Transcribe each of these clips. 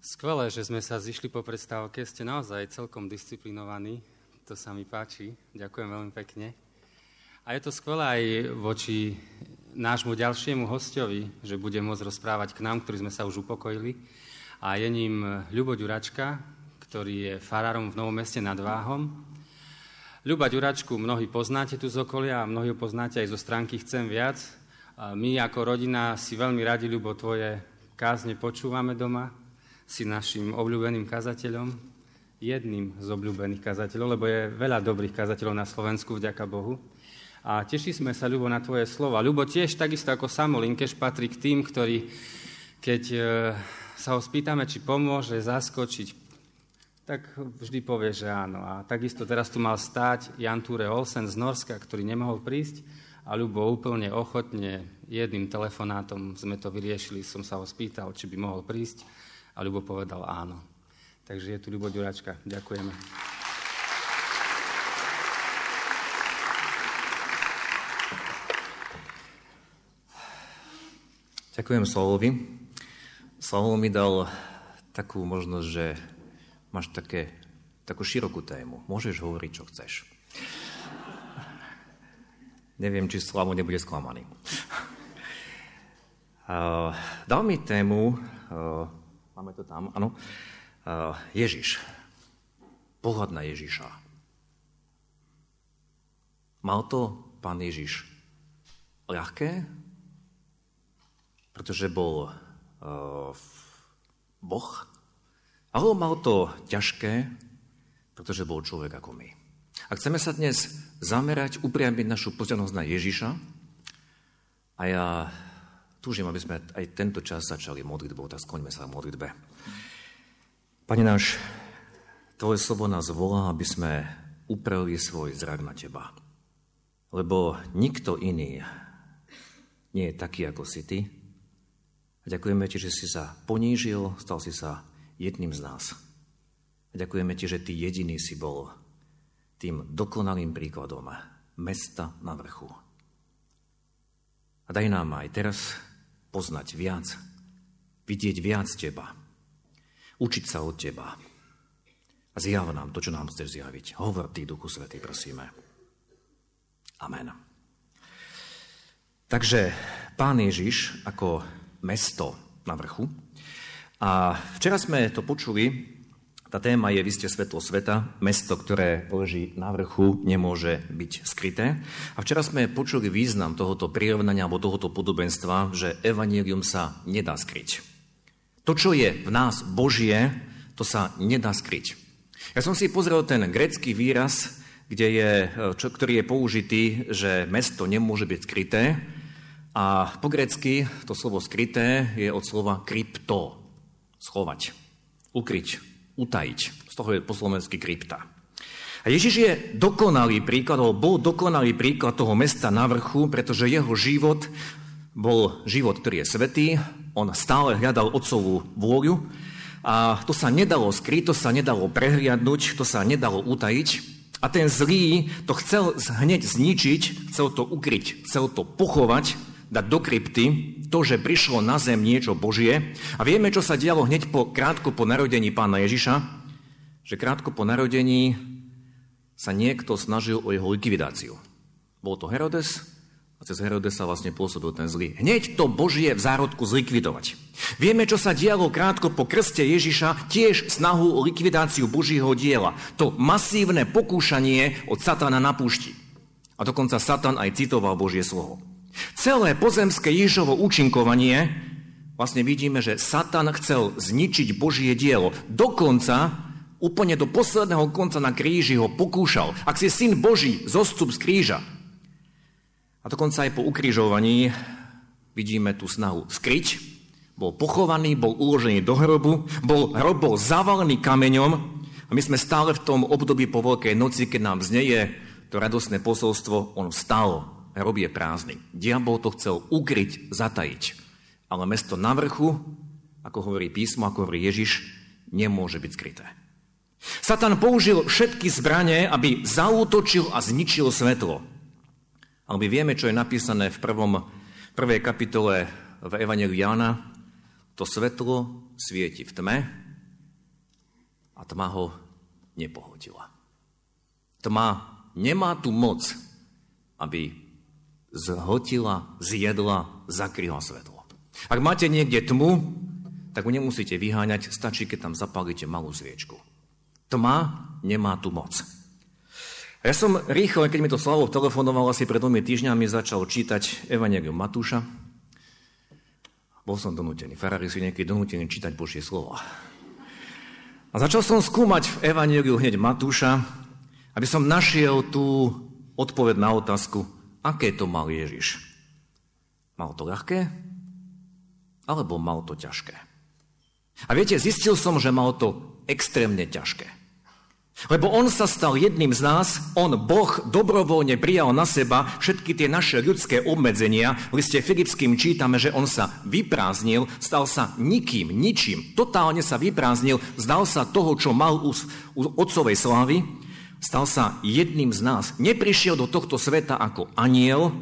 Skvelé, že sme sa zišli po predstavke. Ste naozaj celkom disciplinovaní. To sa mi páči. Ďakujem veľmi pekne. A je to skvelé aj voči nášmu ďalšiemu hostovi, že bude môcť rozprávať k nám, ktorí sme sa už upokojili. A je ním Ľubo Ďuračka, ktorý je farárom v Novom meste nad Váhom. Ľuba Ďuračku mnohí poznáte tu z okolia a mnohí ho poznáte aj zo stránky Chcem viac. My ako rodina si veľmi radi, Ľubo, tvoje kázne počúvame doma si našim obľúbeným kazateľom, jedným z obľúbených kazateľov, lebo je veľa dobrých kazateľov na Slovensku, vďaka Bohu. A teší sme sa, Ľubo, na tvoje slova. Ľubo tiež takisto ako Samo Linkeš patrí k tým, ktorí, keď e, sa ho spýtame, či pomôže zaskočiť, tak vždy povie, že áno. A takisto teraz tu mal stáť Jan Ture Olsen z Norska, ktorý nemohol prísť a Ľubo úplne ochotne jedným telefonátom sme to vyriešili, som sa ho spýtal, či by mohol prísť a Ľubo povedal áno. Takže je tu Ľubo Ďuračka. Ďakujeme. Ďakujem Slavovi. Slavo mi dal takú možnosť, že máš také, takú širokú tému. Môžeš hovoriť, čo chceš. Neviem, či Slavo nebude sklamaný. Dal mi tému Máme to tam, áno. Ježiš. Pohľad na Ježiša. Mal to pán Ježiš ľahké, pretože bol uh, Boh, alebo mal to ťažké, pretože bol človek ako my. A chceme sa dnes zamerať, upriamiť našu pozornosť na Ježiša, a ja Túžim, aby sme aj tento čas začali modlitbou, tak skoňme sa modlitbe. Pane náš, Tvoje slovo nás volá, aby sme upreli svoj zrak na Teba. Lebo nikto iný nie je taký, ako si Ty. A ďakujeme Ti, že si sa ponížil, stal si sa jedným z nás. A ďakujeme Ti, že Ty jediný si bol tým dokonalým príkladom mesta na vrchu. A daj nám aj teraz poznať viac, vidieť viac teba, učiť sa od teba. A zjav nám to, čo nám chceš zjaviť. Hovor ty, Duchu Svetý, prosíme. Amen. Takže Pán Ježiš ako mesto na vrchu. A včera sme to počuli tá téma je, vy ste svetlo sveta, mesto, ktoré leží na vrchu, nemôže byť skryté. A včera sme počuli význam tohoto prirovnania alebo tohoto podobenstva, že evanílium sa nedá skryť. To, čo je v nás Božie, to sa nedá skryť. Ja som si pozrel ten grecký výraz, kde je, čo, ktorý je použitý, že mesto nemôže byť skryté. A po grecky to slovo skryté je od slova krypto, schovať, ukryť, utajiť. Z toho je po slovensky krypta. A Ježiš je dokonalý príklad, bol dokonalý príklad toho mesta na vrchu, pretože jeho život bol život, ktorý je svetý, on stále hľadal otcovú vôľu a to sa nedalo skryť, to sa nedalo prehliadnúť, to sa nedalo utajiť. A ten zlý to chcel hneď zničiť, chcel to ukryť, chcel to pochovať, dať do krypty, to, že prišlo na zem niečo Božie. A vieme, čo sa dialo hneď po, krátko po narodení pána Ježiša, že krátko po narodení sa niekto snažil o jeho likvidáciu. Bol to Herodes a cez Herodesa vlastne pôsobil ten zlý. Hneď to Božie v zárodku zlikvidovať. Vieme, čo sa dialo krátko po krste Ježiša, tiež snahu o likvidáciu Božího diela. To masívne pokúšanie od Satana na púšti. A dokonca Satan aj citoval Božie slovo. Celé pozemské Ježišovo účinkovanie, vlastne vidíme, že Satan chcel zničiť Božie dielo. Dokonca, úplne do posledného konca na kríži ho pokúšal. Ak si syn Boží, zostup z kríža. A dokonca aj po ukrižovaní vidíme tú snahu skryť. Bol pochovaný, bol uložený do hrobu, bol hrob bol zavalený kameňom a my sme stále v tom období po Veľkej noci, keď nám znieje to radosné posolstvo, on vstal hrob je prázdny. Diabol to chcel ukryť, zatajiť. Ale mesto na vrchu, ako hovorí písmo, ako hovorí Ježiš, nemôže byť skryté. Satan použil všetky zbranie, aby zautočil a zničil svetlo. Ale my vieme, čo je napísané v prvom, prvej kapitole v Evangeliu Jána. To svetlo svieti v tme a tma ho nepohodila. Tma nemá tu moc, aby zhotila, zjedla, zakryla svetlo. Ak máte niekde tmu, tak ho nemusíte vyháňať, stačí, keď tam zapálite malú sviečku. Tma nemá tu moc. Ja som rýchlo, keď mi to Slavo telefonoval asi pred dvomi týždňami, začal čítať Evangelium Matúša. Bol som donútený. Farári sú niekedy donútení čítať Božie slova. A začal som skúmať v Evangeliu hneď Matúša, aby som našiel tú odpoveď na otázku, aké to mal Ježiš. Mal to ľahké? Alebo mal to ťažké? A viete, zistil som, že mal to extrémne ťažké. Lebo on sa stal jedným z nás, on, Boh, dobrovoľne prijal na seba všetky tie naše ľudské obmedzenia. V liste Filipským čítame, že on sa vyprázdnil, stal sa nikým, ničím, totálne sa vyprázdnil, zdal sa toho, čo mal u, u otcovej slávy, stal sa jedným z nás. Neprišiel do tohto sveta ako aniel,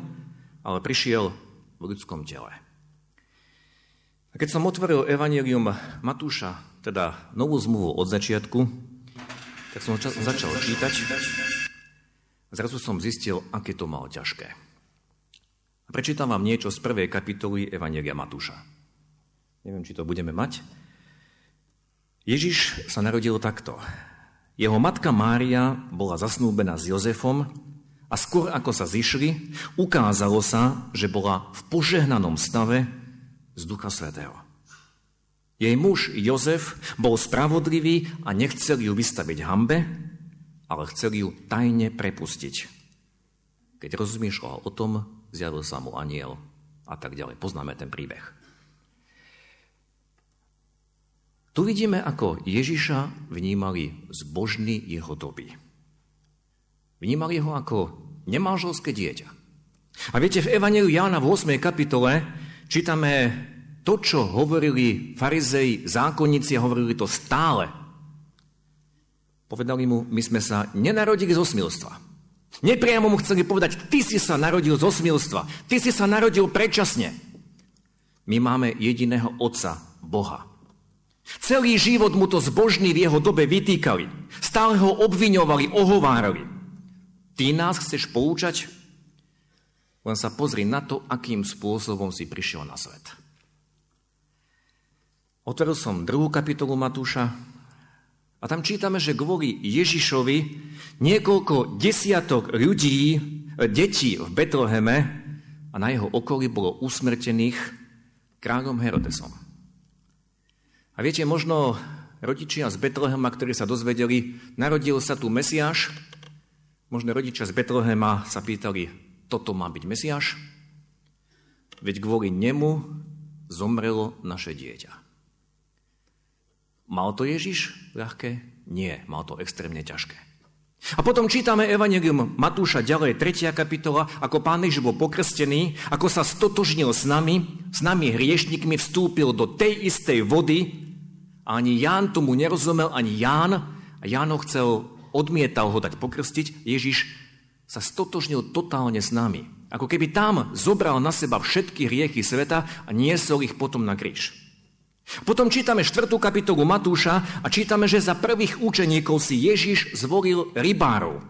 ale prišiel v ľudskom tele. A keď som otvoril Evangelium Matúša, teda novú zmluvu od začiatku, tak som čas, začal čítať. Zrazu som zistil, aké to malo ťažké. A prečítam vám niečo z prvej kapitoly Evangelia Matúša. Neviem, či to budeme mať. Ježiš sa narodil takto. Jeho matka Mária bola zasnúbená s Jozefom a skôr ako sa zišli, ukázalo sa, že bola v požehnanom stave z Ducha Svetého. Jej muž Jozef bol spravodlivý a nechcel ju vystaviť hambe, ale chcel ju tajne prepustiť. Keď rozmýšľal o tom, zjavil sa mu aniel a tak ďalej. Poznáme ten príbeh. Tu vidíme, ako Ježiša vnímali zbožní jeho doby. Vnímali ho ako nemáželské dieťa. A viete, v Evangeliu Jána v 8. kapitole čítame to, čo hovorili farizei, zákonníci, hovorili to stále. Povedali mu, my sme sa nenarodili zo smilstva. Nepriamo mu chceli povedať, ty si sa narodil zo smilstva, ty si sa narodil predčasne. My máme jediného Otca, Boha. Celý život mu to zbožní v jeho dobe vytýkali. Stále ho obviňovali, ohovárali. Ty nás chceš poučať? Len sa pozri na to, akým spôsobom si prišiel na svet. Otvoril som druhú kapitolu Matúša a tam čítame, že kvôli Ježišovi niekoľko desiatok ľudí, detí v Betleheme a na jeho okolí bolo usmrtených kráľom Herodesom. A viete, možno rodičia z Betlehema, ktorí sa dozvedeli, narodil sa tu Mesiáš, možno rodičia z Betlehema sa pýtali, toto má byť Mesiáš? Veď kvôli nemu zomrelo naše dieťa. Mal to Ježiš ľahké? Nie, mal to extrémne ťažké. A potom čítame Evangelium Matúša ďalej, 3. kapitola, ako pán Ježiš bol pokrstený, ako sa stotožnil s nami, s nami hriešnikmi vstúpil do tej istej vody ani Ján tomu nerozumel, ani Ján, a Ján ho chcel, odmietal ho dať pokrstiť, Ježiš sa stotožnil totálne s nami. Ako keby tam zobral na seba všetky hriechy sveta a niesol ich potom na kríž. Potom čítame 4. kapitolu Matúša a čítame, že za prvých učeníkov si Ježiš zvolil rybárov.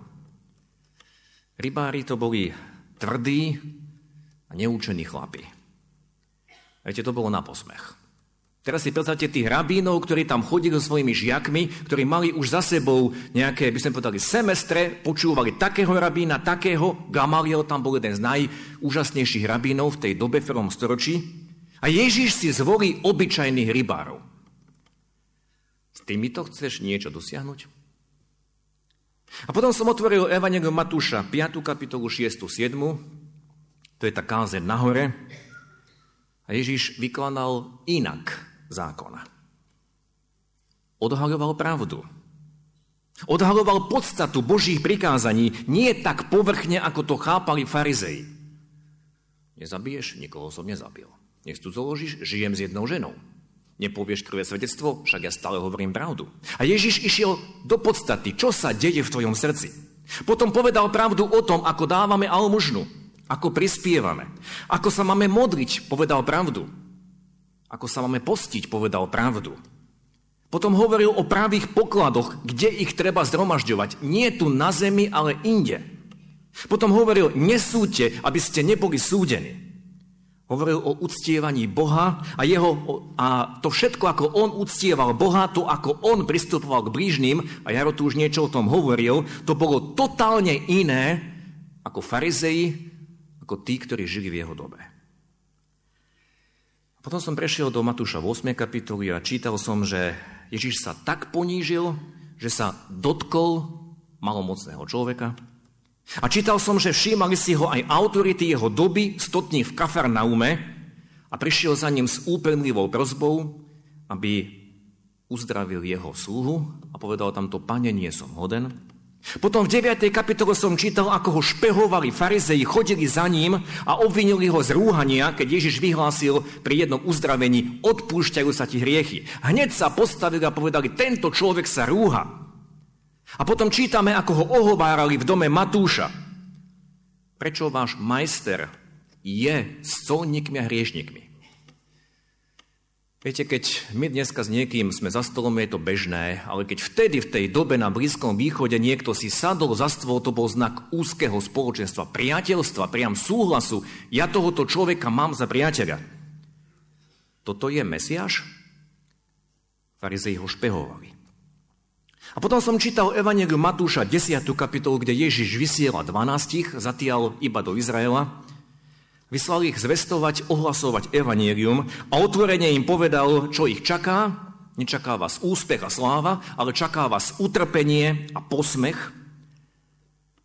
Rybári to boli tvrdí a neúčení chlapi. Viete, to bolo na posmech. Teraz si predstavte tých rabínov, ktorí tam chodili so svojimi žiakmi, ktorí mali už za sebou nejaké, by sme povedali, semestre, počúvali takého rabína, takého. Gamaliel tam bol jeden z najúžasnejších rabínov v tej dobe, v prvom storočí. A Ježiš si zvolí obyčajných rybárov. S týmito chceš niečo dosiahnuť? A potom som otvoril Evangelium Matúša, 5. kapitolu, 6. 7. To je tá kázeň nahore. A Ježiš vykladal inak zákona. Odhaľoval pravdu. Odhaľoval podstatu Božích prikázaní nie tak povrchne, ako to chápali farizei. Nezabiješ, nikoho som nezabil. Nech tu založíš, žijem s jednou ženou. Nepovieš krvé svedectvo, však ja stále hovorím pravdu. A Ježiš išiel do podstaty, čo sa deje v tvojom srdci. Potom povedal pravdu o tom, ako dávame almužnu, ako prispievame, ako sa máme modliť, povedal pravdu. Ako sa máme postiť, povedal pravdu. Potom hovoril o právých pokladoch, kde ich treba zhromažďovať. Nie tu na zemi, ale inde. Potom hovoril, nesúďte, aby ste neboli súdení. Hovoril o uctievaní Boha a, jeho, a to všetko, ako on uctieval Boha, to ako on pristupoval k blížnym, a Jaro tu už niečo o tom hovoril, to bolo totálne iné ako farizei, ako tí, ktorí žili v jeho dobe. Potom som prešiel do Matúša 8. kapitoly a čítal som, že Ježiš sa tak ponížil, že sa dotkol malomocného človeka. A čítal som, že všímali si ho aj autority jeho doby, stotní v Kafarnaume a prišiel za ním s úpenlivou prozbou, aby uzdravil jeho sluhu a povedal tamto, pane, nie som hoden. Potom v 9. kapitole som čítal, ako ho špehovali farizei, chodili za ním a obvinili ho z rúhania, keď Ježiš vyhlásil pri jednom uzdravení, odpúšťajú sa ti hriechy. Hneď sa postavili a povedali, tento človek sa rúha. A potom čítame, ako ho ohovárali v dome Matúša. Prečo váš majster je s colníkmi a hriešnikmi? Viete, keď my dneska s niekým sme za stolom, je to bežné, ale keď vtedy v tej dobe na Blízkom východe niekto si sadol za stôl, to bol znak úzkeho spoločenstva, priateľstva, priam súhlasu. Ja tohoto človeka mám za priateľa. Toto je Mesiáš? Farizei ho špehovali. A potom som čítal Evangeliu Matúša 10. kapitolu, kde Ježiš vysiela 12, zatiaľ iba do Izraela Vyslal ich zvestovať, ohlasovať evanielium a otvorene im povedal, čo ich čaká. Nečaká vás úspech a sláva, ale čaká vás utrpenie a posmech.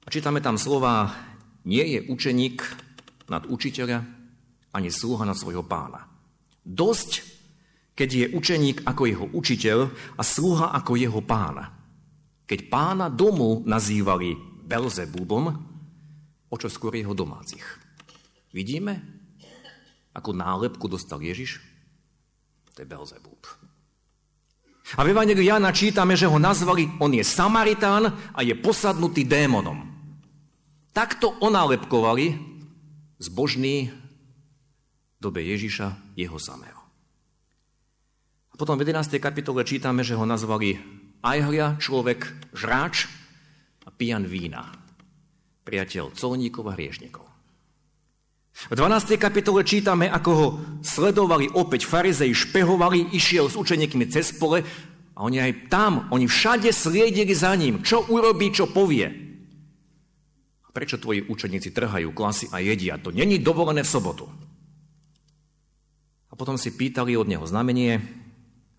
A čítame tam slova, nie je učeník nad učiteľa, ani sluha nad svojho pána. Dosť, keď je učeník ako jeho učiteľ a sluha ako jeho pána. Keď pána domu nazývali Belzebubom, o čo skôr jeho domácich. Vidíme, ako nálepku dostal Ježiš? To je Belzebub. A v Evangeliu Jana čítame, že ho nazvali, on je Samaritán a je posadnutý démonom. Takto onálepkovali zbožný dobe Ježiša jeho samého. A potom v 11. kapitole čítame, že ho nazvali Ajhlia, človek, žráč a pijan vína. Priateľ colníkov a hriešnikov. V 12. kapitole čítame, ako ho sledovali opäť farizei, špehovali, išiel s učeníkmi cez pole a oni aj tam, oni všade sliedili za ním, čo urobí, čo povie. A prečo tvoji učeníci trhajú klasy a jedia? To není dovolené v sobotu. A potom si pýtali od neho znamenie.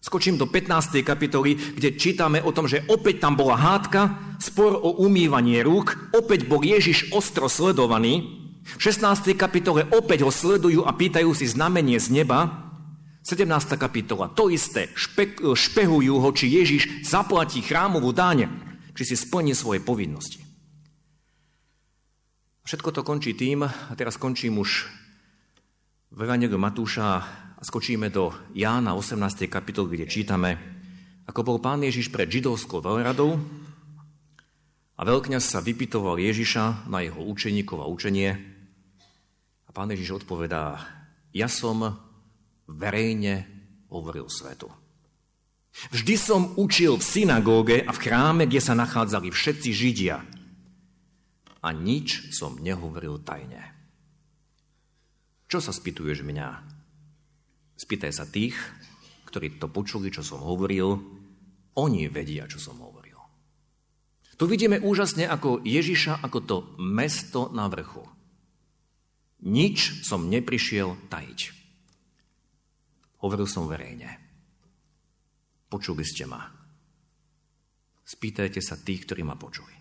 Skočím do 15. kapitoly, kde čítame o tom, že opäť tam bola hádka, spor o umývanie rúk, opäť bol Ježiš ostro sledovaný, v 16. kapitole opäť ho sledujú a pýtajú si znamenie z neba. 17. kapitola, to isté, špe, špehujú ho, či Ježiš zaplatí chrámovú dáň, či si splní svoje povinnosti. Všetko to končí tým, a teraz končím už v Evangeliu Matúša a skočíme do Jána 18. kapitoly, kde čítame, ako bol pán Ježiš pred židovskou veľradou a veľkňaz sa vypitoval Ježiša na jeho učeníkov a učenie, pán Ježiš odpovedá, ja som verejne hovoril svetu. Vždy som učil v synagóge a v chráme, kde sa nachádzali všetci Židia. A nič som nehovoril tajne. Čo sa spýtuješ mňa? Spýtaj sa tých, ktorí to počuli, čo som hovoril. Oni vedia, čo som hovoril. Tu vidíme úžasne ako Ježiša, ako to mesto na vrchu. Nič som neprišiel tajiť. Hovoril som verejne. Počuli ste ma. Spýtajte sa tých, ktorí ma počuli.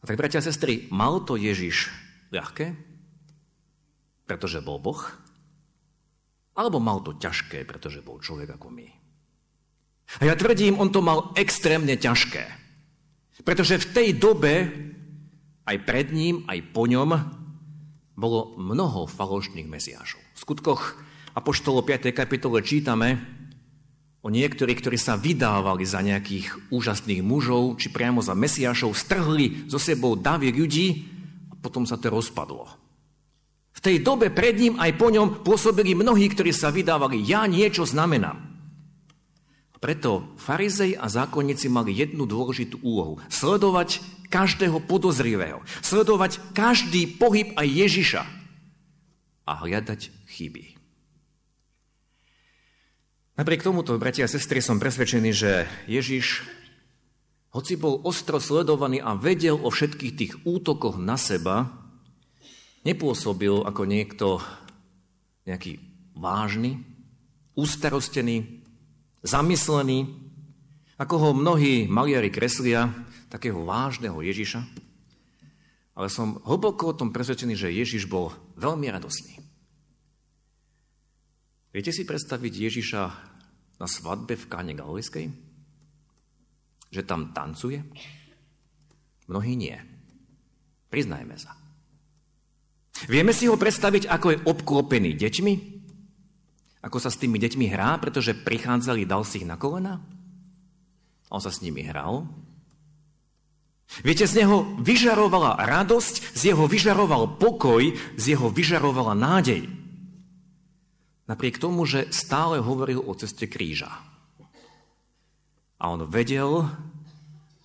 A tak, bratia a sestry, mal to Ježiš ľahké, pretože bol Boh? Alebo mal to ťažké, pretože bol človek ako my? A ja tvrdím, on to mal extrémne ťažké. Pretože v tej dobe, aj pred ním, aj po ňom, bolo mnoho falošných mesiášov. V skutkoch Apoštolo 5. kapitole čítame o niektorých, ktorí sa vydávali za nejakých úžasných mužov, či priamo za mesiášov, strhli zo sebou davy ľudí a potom sa to rozpadlo. V tej dobe pred ním aj po ňom pôsobili mnohí, ktorí sa vydávali, ja niečo znamenám. Preto farizej a zákonníci mali jednu dôležitú úlohu. Sledovať každého podozrivého. Sledovať každý pohyb aj Ježiša. A hľadať chyby. Napriek tomuto, bratia a sestry, som presvedčený, že Ježiš, hoci bol ostro sledovaný a vedel o všetkých tých útokoch na seba, nepôsobil ako niekto nejaký vážny, ustarostený, zamyslený, ako ho mnohí maliari kreslia, takého vážneho Ježiša. Ale som hlboko o tom presvedčený, že Ježiš bol veľmi radosný. Viete si predstaviť Ježiša na svadbe v Káne Galilejskej? Že tam tancuje? Mnohí nie. Priznajme sa. Vieme si ho predstaviť, ako je obklopený deťmi? Ako sa s tými deťmi hrá, pretože prichádzali, dal si ich na kolena? On sa s nimi hral. Viete, z neho vyžarovala radosť, z jeho vyžaroval pokoj, z jeho vyžarovala nádej. Napriek tomu, že stále hovoril o ceste kríža. A on vedel,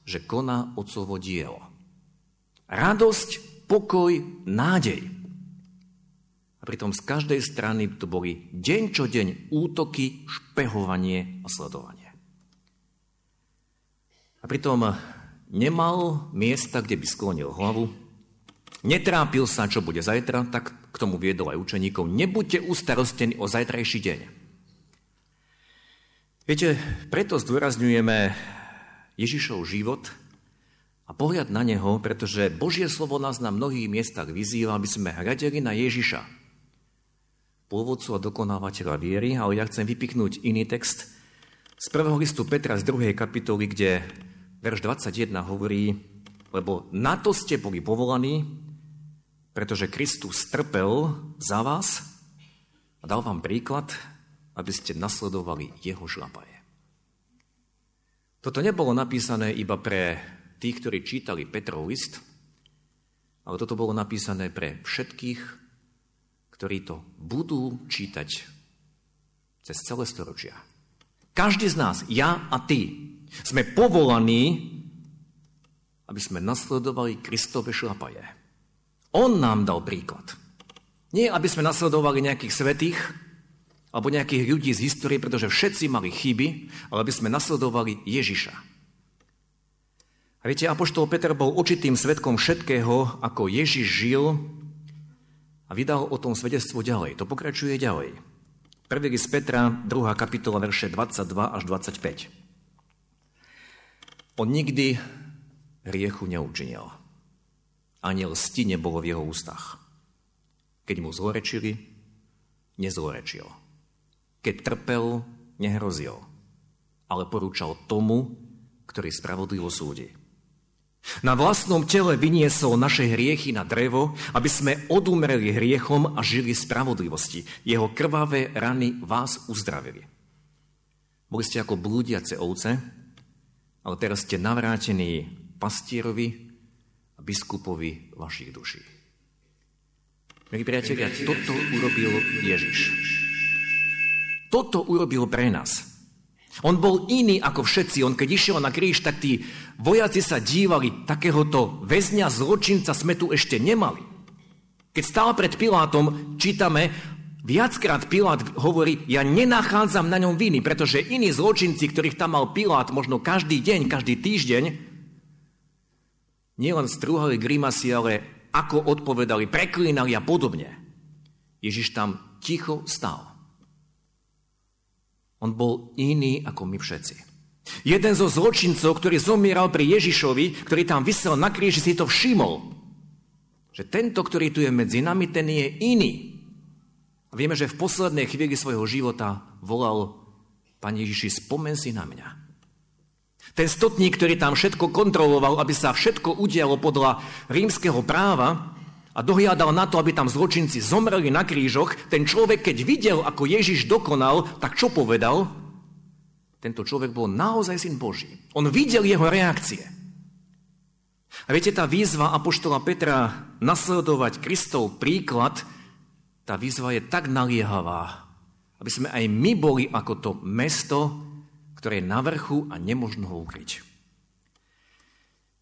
že koná otcovo dielo. Radosť, pokoj, nádej. A pritom z každej strany to boli deň čo deň útoky, špehovanie a sledovanie. A pritom nemal miesta, kde by sklonil hlavu, netrápil sa, čo bude zajtra, tak k tomu viedol aj učeníkov, nebuďte ustarostení o zajtrajší deň. Viete, preto zdôrazňujeme Ježišov život a pohľad na neho, pretože Božie slovo nás na mnohých miestach vyzýva, aby sme hľadeli na Ježiša, pôvodcu a dokonávateľa viery, ale ja chcem vypiknúť iný text z prvého listu Petra z 2. kapitoly, kde verš 21 hovorí, lebo na to ste boli povolaní, pretože Kristus trpel za vás a dal vám príklad, aby ste nasledovali jeho žlapaje. Toto nebolo napísané iba pre tých, ktorí čítali Petrov list, ale toto bolo napísané pre všetkých, ktorí to budú čítať cez celé storočia. Každý z nás, ja a ty, sme povolaní, aby sme nasledovali Kristove šlapaje. On nám dal príklad. Nie, aby sme nasledovali nejakých svetých alebo nejakých ľudí z histórie, pretože všetci mali chyby, ale aby sme nasledovali Ježiša. A viete, Apoštol Peter bol určitým svetkom všetkého, ako Ježiš žil a vydal o tom svedectvo ďalej. To pokračuje ďalej. Prvý list Petra, 2. kapitola, verše 22 až 25. On nikdy hriechu neučinil ani lsti nebolo v jeho ústach. Keď mu zlorečili, nezlorečil. Keď trpel, nehrozil, ale porúčal tomu, ktorý spravodlivo súdi. Na vlastnom tele vyniesol naše hriechy na drevo, aby sme odumreli hriechom a žili spravodlivosti. Jeho krvavé rany vás uzdravili. Boli ste ako blúdiace ovce, ale teraz ste navrátení pastierovi, biskupovi vašich duší. Milí priatelia, toto urobil Ježiš. Toto urobil pre nás. On bol iný ako všetci. On keď išiel na kríž, tak tí vojaci sa dívali, takéhoto väzňa, zločinca sme tu ešte nemali. Keď stál pred Pilátom, čítame, viackrát Pilát hovorí, ja nenachádzam na ňom viny, pretože iní zločinci, ktorých tam mal Pilát možno každý deň, každý týždeň, nielen strúhali grimasy, ale ako odpovedali, preklínali a podobne. Ježiš tam ticho stál. On bol iný ako my všetci. Jeden zo zločincov, ktorý zomieral pri Ježišovi, ktorý tam vysel na kríži, si to všimol. Že tento, ktorý tu je medzi nami, ten je iný. Vieme, že v poslednej chvíli svojho života volal Pane Ježiši, spomen si na mňa. Ten stotník, ktorý tam všetko kontroloval, aby sa všetko udialo podľa rímskeho práva a dohliadal na to, aby tam zločinci zomreli na krížoch, ten človek, keď videl, ako Ježiš dokonal, tak čo povedal? Tento človek bol naozaj syn Boží. On videl jeho reakcie. A viete, tá výzva Apoštola Petra nasledovať Kristov príklad, tá výzva je tak naliehavá, aby sme aj my boli ako to mesto, ktoré je na vrchu a nemožno ho ukryť.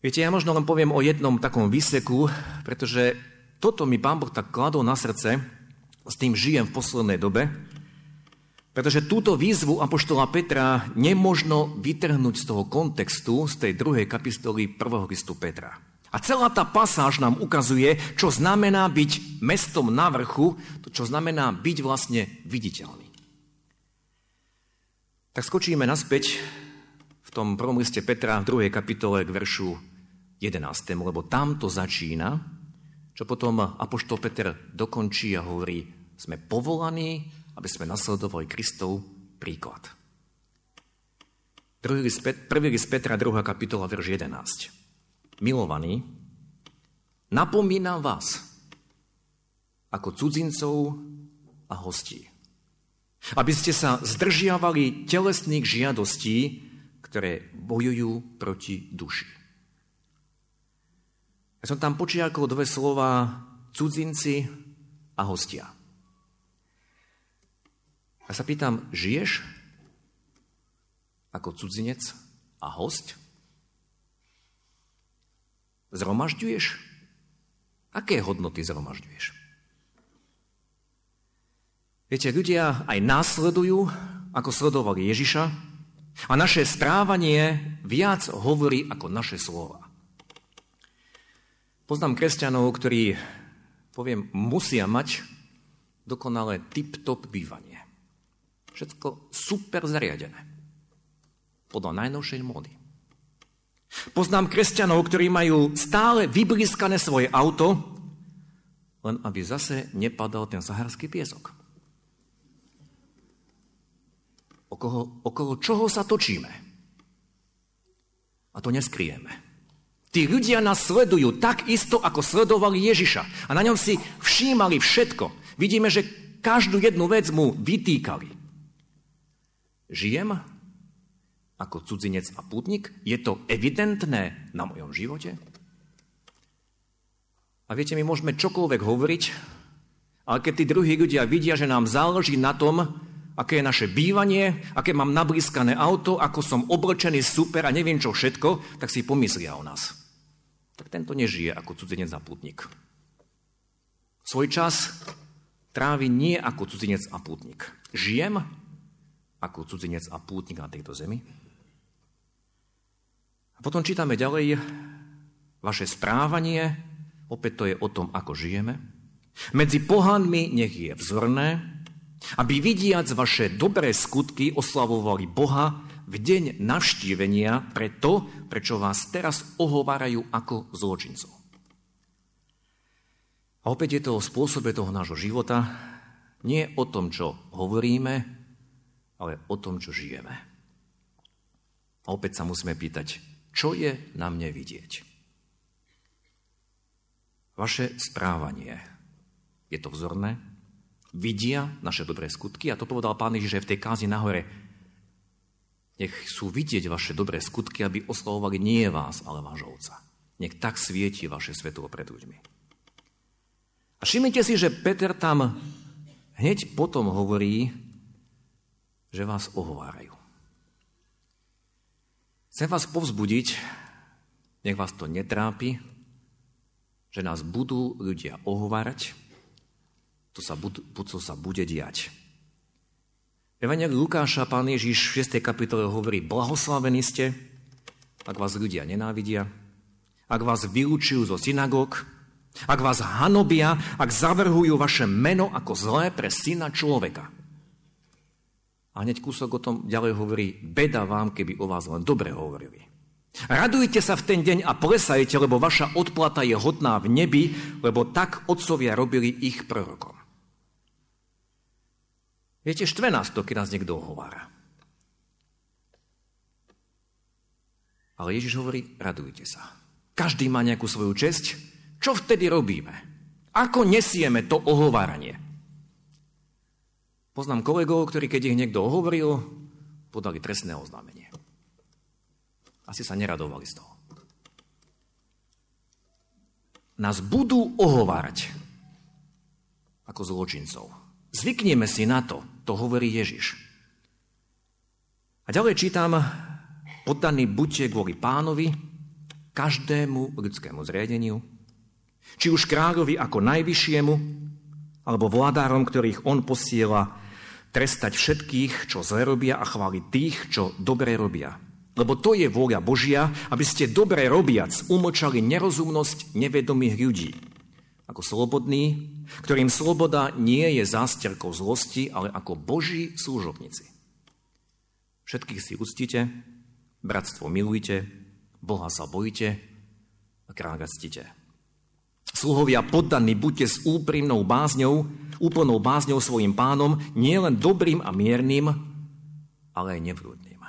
Viete, ja možno len poviem o jednom takom výseku, pretože toto mi Pán Boh tak kladol na srdce, s tým žijem v poslednej dobe, pretože túto výzvu Apoštola Petra nemožno vytrhnúť z toho kontextu, z tej druhej kapitoly prvého listu Petra. A celá tá pasáž nám ukazuje, čo znamená byť mestom na vrchu, čo znamená byť vlastne viditeľný. Tak skočíme naspäť v tom prvom liste Petra v druhej kapitole k veršu 11. lebo tam to začína, čo potom Apoštol Peter dokončí a hovorí, sme povolaní, aby sme nasledovali Kristov príklad. Prvý list Petra, 2. kapitola, verš 11. Milovaní, napomínam vás ako cudzincov a hostí, aby ste sa zdržiavali telesných žiadostí, ktoré bojujú proti duši. Ja som tam počiarkol dve slova cudzinci a hostia. A sa pýtam, žiješ ako cudzinec a host? Zromažďuješ? Aké hodnoty zromažďuješ? Viete, ľudia aj následujú, ako sledovali Ježiša, a naše správanie viac hovorí ako naše slova. Poznám kresťanov, ktorí, poviem, musia mať dokonale tip-top bývanie. Všetko super zariadené. Podľa najnovšej módy. Poznám kresťanov, ktorí majú stále vyblískané svoje auto, len aby zase nepadal ten saharský piesok. Okolo, okolo čoho sa točíme? A to neskrieme. Tí ľudia nás sledujú tak isto, ako sledovali Ježiša. A na ňom si všímali všetko. Vidíme, že každú jednu vec mu vytýkali. Žijem ako cudzinec a pútnik? Je to evidentné na mojom živote? A viete, my môžeme čokoľvek hovoriť, ale keď tí druhí ľudia vidia, že nám záleží na tom, aké je naše bývanie, aké mám nablískané auto, ako som oblečený super a neviem čo všetko, tak si pomyslia o nás tak tento nežije ako cudzinec a pútnik. Svoj čas trávi nie ako cudzinec a pútnik. Žijem ako cudzinec a pútnik na tejto zemi. Potom čítame ďalej vaše správanie, opäť to je o tom, ako žijeme. Medzi pohanmi nech je vzorné, aby vidiac vaše dobré skutky oslavovali Boha v deň navštívenia pre to, prečo vás teraz ohovárajú ako zločincov. A opäť je to o spôsobe toho nášho života, nie o tom, čo hovoríme, ale o tom, čo žijeme. A opäť sa musíme pýtať, čo je na mne vidieť. Vaše správanie, je to vzorné? Vidia naše dobré skutky? A to povedal pán Ježiš v tej kázi nahore. Nech sú vidieť vaše dobré skutky, aby oslavovali nie vás, ale vášho Otca. Nech tak svieti vaše svetlo pred ľuďmi. A všimnite si, že Peter tam hneď potom hovorí, že vás ohovárajú. Chcem vás povzbudiť, nech vás to netrápi, že nás budú ľudia ohovárať, to sa, budú, to sa bude diať. Evangeliu Lukáša pán Ježiš v 6. kapitole hovorí, blahoslavení ste, ak vás ľudia nenávidia, ak vás vylúčujú zo synagóg, ak vás hanobia, ak zavrhujú vaše meno ako zlé pre syna človeka. A hneď kúsok o tom ďalej hovorí, beda vám, keby o vás len dobre hovorili. Radujte sa v ten deň a plesajte, lebo vaša odplata je hodná v nebi, lebo tak otcovia robili ich prorokom. Viete, štve nás to, keď nás niekto ohovára. Ale Ježiš hovorí, radujte sa. Každý má nejakú svoju česť. Čo vtedy robíme? Ako nesieme to ohováranie? Poznám kolegov, ktorí keď ich niekto ohovoril, podali trestné oznámenie. Asi sa neradovali z toho. Nás budú ohovárať ako zločincov. Zvykneme si na to, to hovorí Ježiš. A ďalej čítam, poddaný buďte kvôli pánovi, každému ľudskému zriadeniu, či už kráľovi ako najvyššiemu, alebo vládárom, ktorých on posiela trestať všetkých, čo zle robia a chváliť tých, čo dobre robia. Lebo to je vôľa Božia, aby ste dobre robiac umlčali nerozumnosť nevedomých ľudí. Ako slobodní, ktorým sloboda nie je zásterkou zlosti, ale ako Boží služobníci. Všetkých si uctite, bratstvo milujte, Boha sa bojite a kráľa ctite. Sluhovia poddaní, buďte s úprimnou bázňou, úplnou bázňou svojim pánom, nielen dobrým a miernym, ale aj nevrúdnym.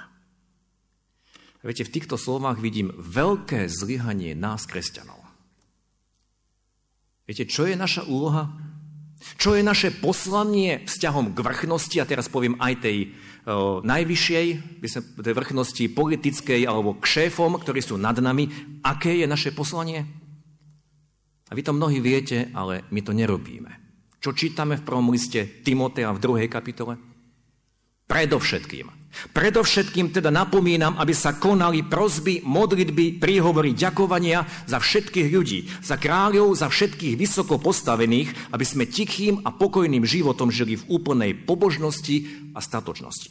Viete, v týchto slovách vidím veľké zlyhanie nás, kresťanov. Viete, čo je naša úloha? Čo je naše poslanie vzťahom k vrchnosti, a teraz poviem aj tej o, najvyššej, tej vrchnosti politickej alebo k šéfom, ktorí sú nad nami, aké je naše poslanie? Vy to mnohí viete, ale my to nerobíme. Čo čítame v prvom liste Timotea v druhej kapitole? Predovšetkým Predovšetkým teda napomínam, aby sa konali prozby, modlitby, príhovory, ďakovania za všetkých ľudí, za kráľov, za všetkých vysoko postavených, aby sme tichým a pokojným životom žili v úplnej pobožnosti a statočnosti.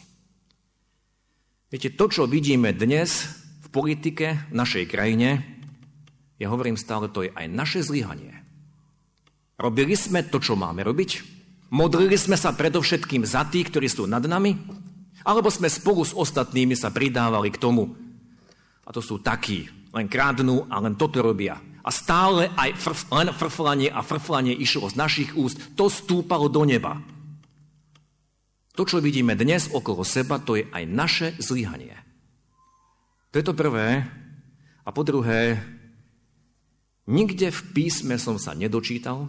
Viete, to, čo vidíme dnes v politike v našej krajine, ja hovorím stále, to je aj naše zlyhanie. Robili sme to, čo máme robiť, modlili sme sa predovšetkým za tých, ktorí sú nad nami, alebo sme spolu s ostatnými sa pridávali k tomu. A to sú takí, len kradnú a len toto robia. A stále aj frf, len frflanie a frflanie išlo z našich úst. To stúpalo do neba. To, čo vidíme dnes okolo seba, to je aj naše zlyhanie. To je to prvé. A po druhé, nikde v písme som sa nedočítal,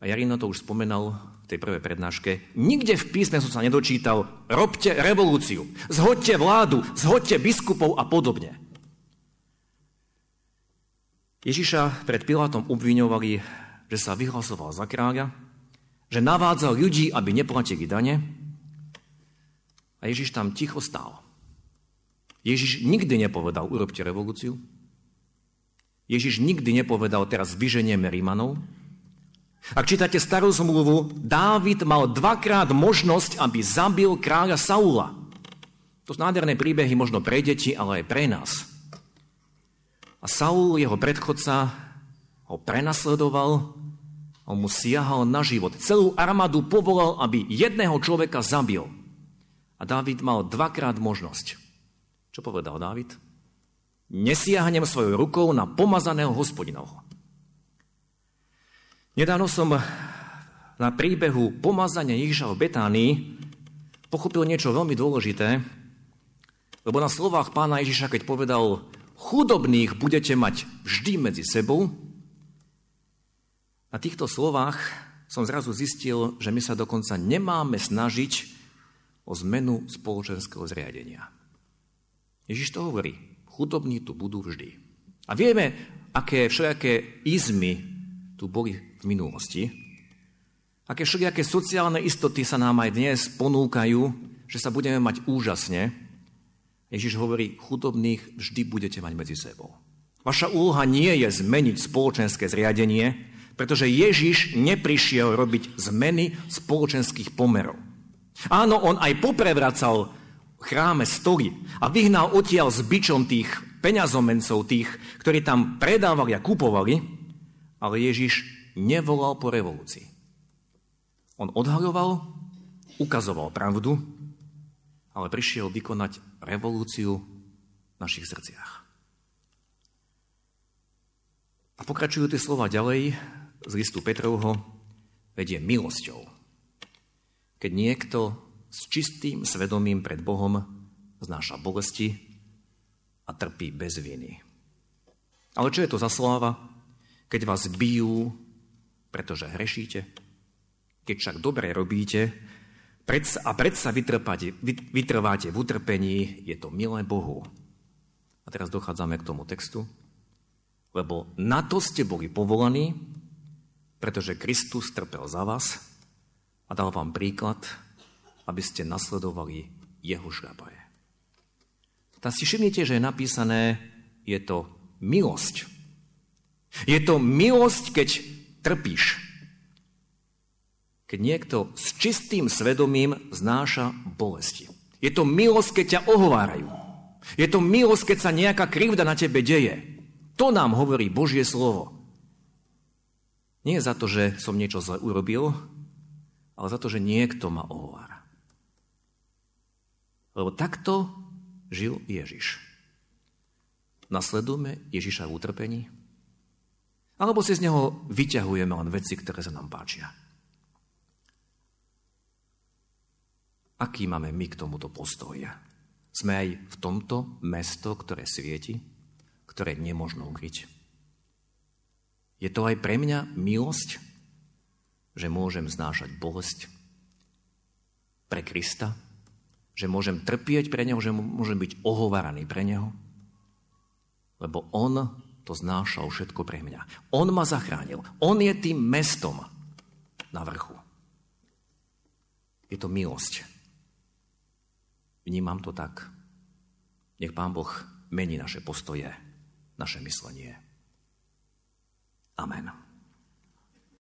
a Jarino to už spomenal tej prvej prednáške, nikde v písme som sa nedočítal, robte revolúciu, zhoďte vládu, zhoďte biskupov a podobne. Ježiša pred Pilátom obviňovali, že sa vyhlasoval za kráľa, že navádzal ľudí, aby neplatili dane a Ježiš tam ticho stál. Ježiš nikdy nepovedal, urobte revolúciu. Ježiš nikdy nepovedal, teraz vyženieme Rímanov. Ak čítate starú zmluvu, Dávid mal dvakrát možnosť, aby zabil kráľa Saula. To sú nádherné príbehy možno pre deti, ale aj pre nás. A Saul, jeho predchodca, ho prenasledoval, on mu siahal na život. Celú armádu povolal, aby jedného človeka zabil. A Dávid mal dvakrát možnosť. Čo povedal Dávid? Nesiahnem svojou rukou na pomazaného hospodinovho. Nedávno som na príbehu pomazania Ježiša v Betánii pochopil niečo veľmi dôležité, lebo na slovách pána Ježiša, keď povedal, chudobných budete mať vždy medzi sebou, na týchto slovách som zrazu zistil, že my sa dokonca nemáme snažiť o zmenu spoločenského zriadenia. Ježiš to hovorí, chudobní tu budú vždy. A vieme, aké všelijaké izmy tu boli v minulosti. Aké všelijaké sociálne istoty sa nám aj dnes ponúkajú, že sa budeme mať úžasne. Ježiš hovorí, chudobných vždy budete mať medzi sebou. Vaša úloha nie je zmeniť spoločenské zriadenie, pretože Ježiš neprišiel robiť zmeny spoločenských pomerov. Áno, on aj poprevracal chráme stoly a vyhnal odtiaľ s bičom tých peňazomencov, tých, ktorí tam predávali a kupovali, ale Ježiš nevolal po revolúcii. On odhaľoval, ukazoval pravdu, ale prišiel vykonať revolúciu v našich srdciach. A pokračujú tie slova ďalej z listu Petrovho, vedie milosťou. Keď niekto s čistým svedomím pred Bohom znáša bolesti a trpí bez viny. Ale čo je to za sláva? keď vás bijú, pretože hrešíte, keď však dobre robíte a predsa vytrváte, vytrváte v utrpení, je to milé Bohu. A teraz dochádzame k tomu textu. Lebo na to ste boli povolaní, pretože Kristus trpel za vás a dal vám príklad, aby ste nasledovali jeho šľapaje. Tam si všimnite, že je napísané, je to milosť. Je to milosť, keď trpíš. Keď niekto s čistým svedomím znáša bolesti. Je to milosť, keď ťa ohovárajú. Je to milosť, keď sa nejaká krivda na tebe deje. To nám hovorí Božie slovo. Nie za to, že som niečo zle urobil, ale za to, že niekto ma ohovára. Lebo takto žil Ježiš. Nasledujeme Ježiša v utrpení? Alebo si z neho vyťahujeme len veci, ktoré sa nám páčia? Aký máme my k tomuto postoja? Sme aj v tomto mesto, ktoré svieti, ktoré nemožno ukryť. Je to aj pre mňa milosť, že môžem znášať bolesť pre Krista, že môžem trpieť pre Neho, že môžem byť ohováraný pre Neho, lebo On to znášal všetko pre mňa. On ma zachránil. On je tým mestom na vrchu. Je to milosť. Vnímam to tak. Nech Pán Boh mení naše postoje, naše myslenie. Amen.